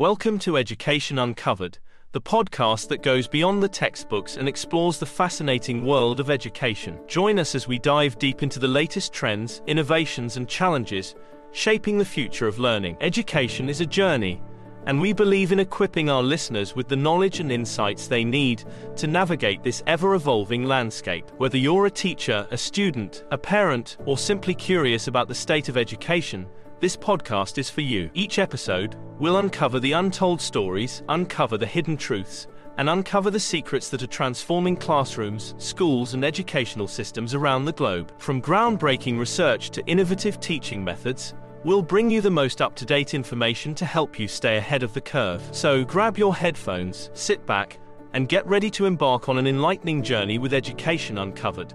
Welcome to Education Uncovered, the podcast that goes beyond the textbooks and explores the fascinating world of education. Join us as we dive deep into the latest trends, innovations, and challenges shaping the future of learning. Education is a journey, and we believe in equipping our listeners with the knowledge and insights they need to navigate this ever evolving landscape. Whether you're a teacher, a student, a parent, or simply curious about the state of education, this podcast is for you. Each episode we'll uncover the untold stories, uncover the hidden truths, and uncover the secrets that are transforming classrooms, schools, and educational systems around the globe. From groundbreaking research to innovative teaching methods, we'll bring you the most up to date information to help you stay ahead of the curve. So grab your headphones, sit back, and get ready to embark on an enlightening journey with Education Uncovered.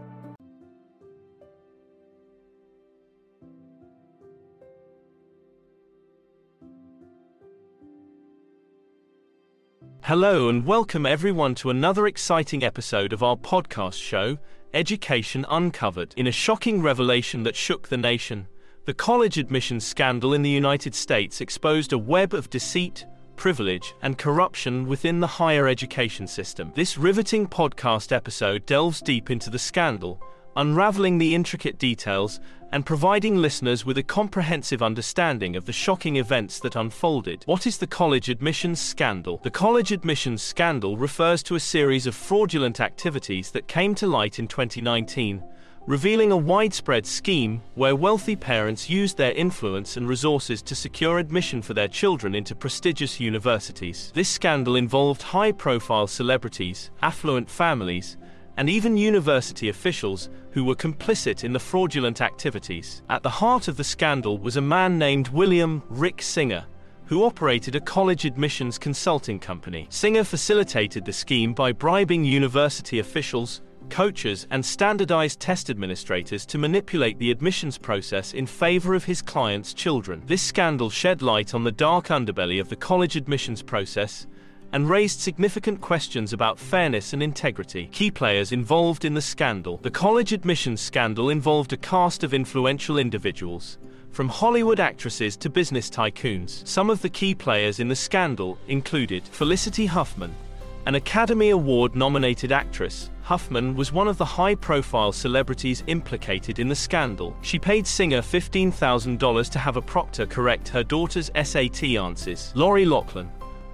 Hello and welcome everyone to another exciting episode of our podcast show, Education Uncovered. In a shocking revelation that shook the nation, the college admissions scandal in the United States exposed a web of deceit, privilege, and corruption within the higher education system. This riveting podcast episode delves deep into the scandal, unraveling the intricate details and providing listeners with a comprehensive understanding of the shocking events that unfolded. What is the college admissions scandal? The college admissions scandal refers to a series of fraudulent activities that came to light in 2019, revealing a widespread scheme where wealthy parents used their influence and resources to secure admission for their children into prestigious universities. This scandal involved high profile celebrities, affluent families, and even university officials who were complicit in the fraudulent activities. At the heart of the scandal was a man named William Rick Singer, who operated a college admissions consulting company. Singer facilitated the scheme by bribing university officials, coaches, and standardized test administrators to manipulate the admissions process in favor of his clients' children. This scandal shed light on the dark underbelly of the college admissions process and raised significant questions about fairness and integrity. Key players involved in the scandal. The college admissions scandal involved a cast of influential individuals, from Hollywood actresses to business tycoons. Some of the key players in the scandal included Felicity Huffman, an Academy Award nominated actress. Huffman was one of the high profile celebrities implicated in the scandal. She paid Singer $15,000 to have a proctor correct her daughter's SAT answers. Lori Loughlin,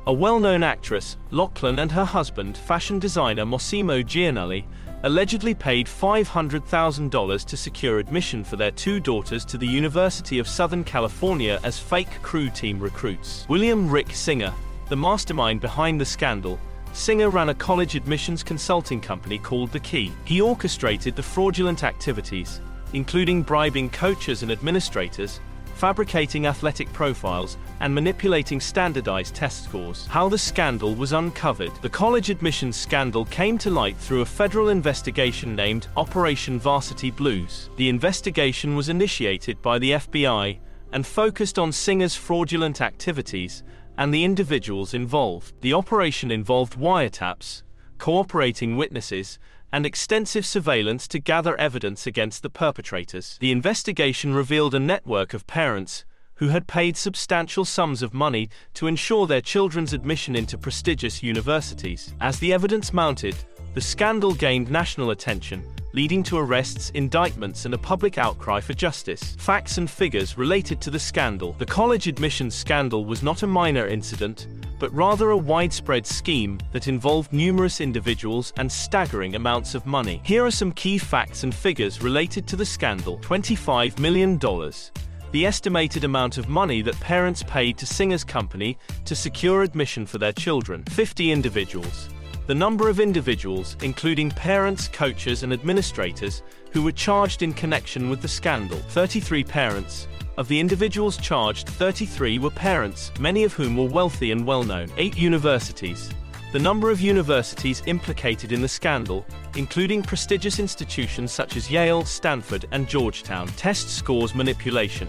a well-known actress, Loughlin and her husband, fashion designer Mossimo Giannulli, allegedly paid $500,000 to secure admission for their two daughters to the University of Southern California as fake crew team recruits. William Rick Singer, the mastermind behind the scandal, Singer ran a college admissions consulting company called The Key. He orchestrated the fraudulent activities, including bribing coaches and administrators, fabricating athletic profiles, and manipulating standardized test scores. How the scandal was uncovered. The college admissions scandal came to light through a federal investigation named Operation Varsity Blues. The investigation was initiated by the FBI and focused on Singer's fraudulent activities and the individuals involved. The operation involved wiretaps, cooperating witnesses, and extensive surveillance to gather evidence against the perpetrators. The investigation revealed a network of parents who had paid substantial sums of money to ensure their children's admission into prestigious universities. As the evidence mounted, the scandal gained national attention, leading to arrests, indictments, and a public outcry for justice. Facts and figures related to the scandal. The college admissions scandal was not a minor incident, but rather a widespread scheme that involved numerous individuals and staggering amounts of money. Here are some key facts and figures related to the scandal $25 million. The estimated amount of money that parents paid to Singer's company to secure admission for their children 50 individuals. The number of individuals, including parents, coaches, and administrators, who were charged in connection with the scandal 33 parents, of the individuals charged, 33 were parents, many of whom were wealthy and well known. Eight universities. The number of universities implicated in the scandal, including prestigious institutions such as Yale, Stanford, and Georgetown. Test scores manipulation.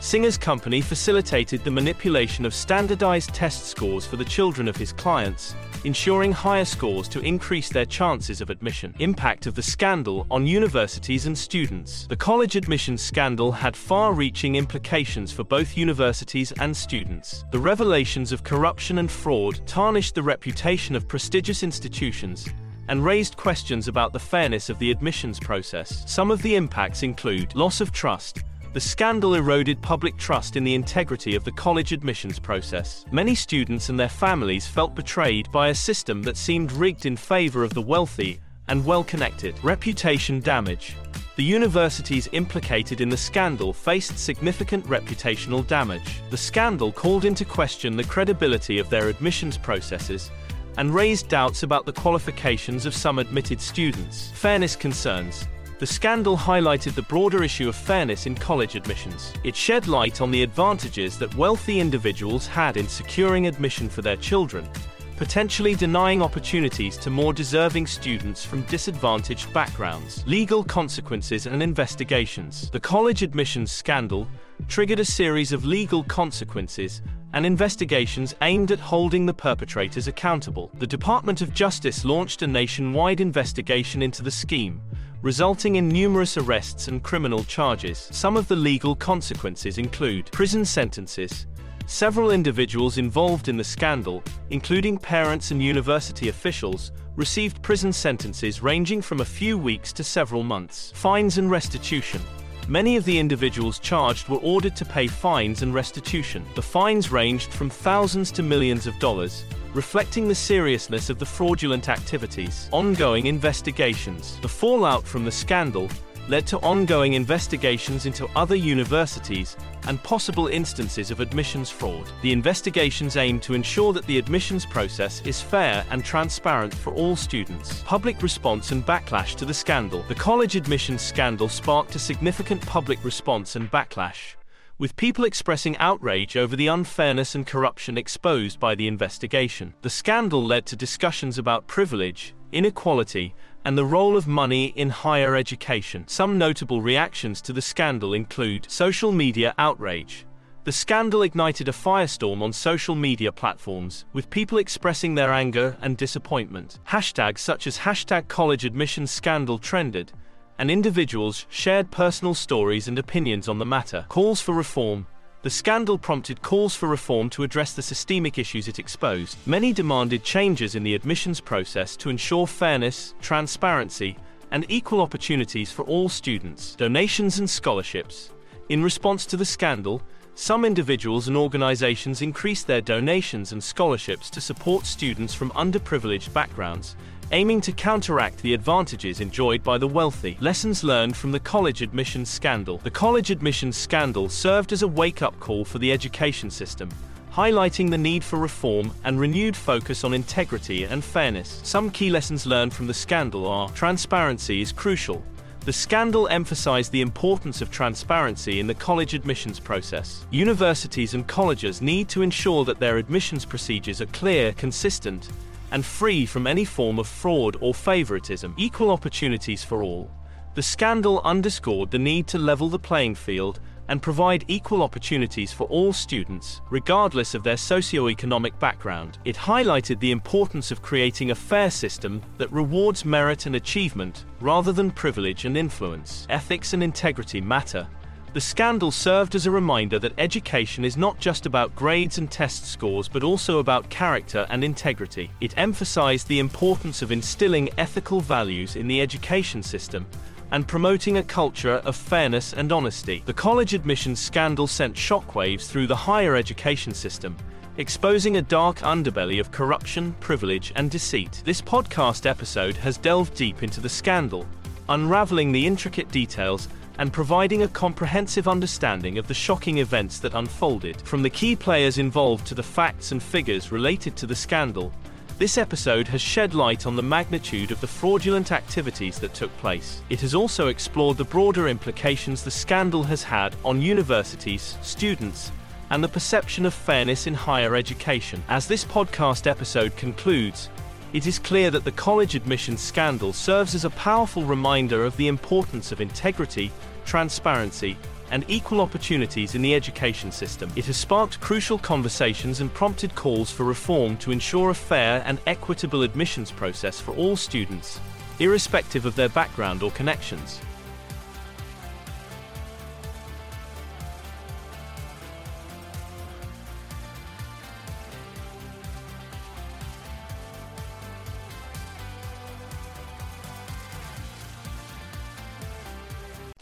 Singer's company facilitated the manipulation of standardized test scores for the children of his clients, ensuring higher scores to increase their chances of admission. Impact of the scandal on universities and students. The college admissions scandal had far-reaching implications for both universities and students. The revelations of corruption and fraud tarnished the reputation of prestigious institutions and raised questions about the fairness of the admissions process. Some of the impacts include loss of trust, the scandal eroded public trust in the integrity of the college admissions process. Many students and their families felt betrayed by a system that seemed rigged in favor of the wealthy and well-connected. Reputation damage. The universities implicated in the scandal faced significant reputational damage. The scandal called into question the credibility of their admissions processes and raised doubts about the qualifications of some admitted students. Fairness concerns. The scandal highlighted the broader issue of fairness in college admissions. It shed light on the advantages that wealthy individuals had in securing admission for their children, potentially denying opportunities to more deserving students from disadvantaged backgrounds. Legal consequences and investigations. The college admissions scandal triggered a series of legal consequences and investigations aimed at holding the perpetrators accountable. The Department of Justice launched a nationwide investigation into the scheme, resulting in numerous arrests and criminal charges. Some of the legal consequences include prison sentences. Several individuals involved in the scandal, including parents and university officials, received prison sentences ranging from a few weeks to several months. Fines and restitution. Many of the individuals charged were ordered to pay fines and restitution. The fines ranged from thousands to millions of dollars, reflecting the seriousness of the fraudulent activities. Ongoing investigations. The fallout from the scandal led to ongoing investigations into other universities and possible instances of admissions fraud. The investigations aim to ensure that the admissions process is fair and transparent for all students. Public response and backlash to the scandal. The college admissions scandal sparked a significant public response and backlash with people expressing outrage over the unfairness and corruption exposed by the investigation. The scandal led to discussions about privilege, inequality, and the role of money in higher education. Some notable reactions to the scandal include social media outrage. The scandal ignited a firestorm on social media platforms, with people expressing their anger and disappointment. Hashtags such as hashtag college admissions scandal trended, and individuals shared personal stories and opinions on the matter. Calls for reform. The scandal prompted calls for reform to address the systemic issues it exposed. Many demanded changes in the admissions process to ensure fairness, transparency, and equal opportunities for all students. Donations and scholarships. In response to the scandal, some individuals and organizations increased their donations and scholarships to support students from underprivileged backgrounds, aiming to counteract the advantages enjoyed by the wealthy. Lessons learned from the college admissions scandal. The college admissions scandal served as a wake-up call for the education system, highlighting the need for reform and renewed focus on integrity and fairness. Some key lessons learned from the scandal are transparency is crucial. The scandal emphasized the importance of transparency in the college admissions process. Universities and colleges need to ensure that their admissions procedures are clear, consistent, and free from any form of fraud or favoritism. Equal opportunities for all. The scandal underscored the need to level the playing field and provide equal opportunities for all students, regardless of their socio-economic background. It highlighted the importance of creating a fair system that rewards merit and achievement rather than privilege and influence. Ethics and integrity matter, the scandal served as a reminder that education is not just about grades and test scores but also about character and integrity. It emphasized the importance of instilling ethical values in the education system and promoting a culture of fairness and honesty. The college admissions scandal sent shockwaves through the higher education system, exposing a dark underbelly of corruption, privilege, and deceit. This podcast episode has delved deep into the scandal, unraveling the intricate details and providing a comprehensive understanding of the shocking events that unfolded. From the key players involved to the facts and figures related to the scandal, this episode has shed light on the magnitude of the fraudulent activities that took place. It has also explored the broader implications the scandal has had on universities, students, and the perception of fairness in higher education. As this podcast episode concludes, it is clear that the college admissions scandal serves as a powerful reminder of the importance of integrity, transparency, and equal opportunities in the education system. It has sparked crucial conversations and prompted calls for reform to ensure a fair and equitable admissions process for all students, irrespective of their background or connections.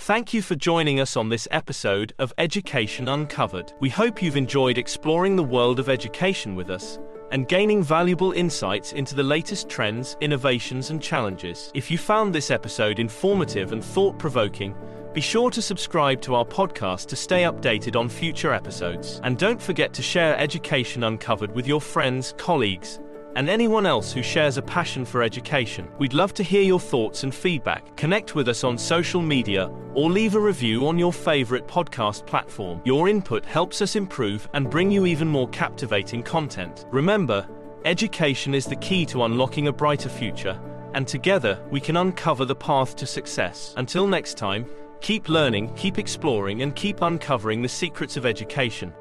Thank you for joining us on this episode of Education Uncovered. We hope you've enjoyed exploring the world of education with us and gaining valuable insights into the latest trends, innovations, and challenges. If you found this episode informative and thought provoking, be sure to subscribe to our podcast to stay updated on future episodes. And don't forget to share Education Uncovered with your friends, colleagues, and anyone else who shares a passion for education. We'd love to hear your thoughts and feedback. Connect with us on social media or leave a review on your favorite podcast platform. Your input helps us improve and bring you even more captivating content. Remember, education is the key to unlocking a brighter future, and together we can uncover the path to success. Until next time, keep learning, keep exploring, and keep uncovering the secrets of education.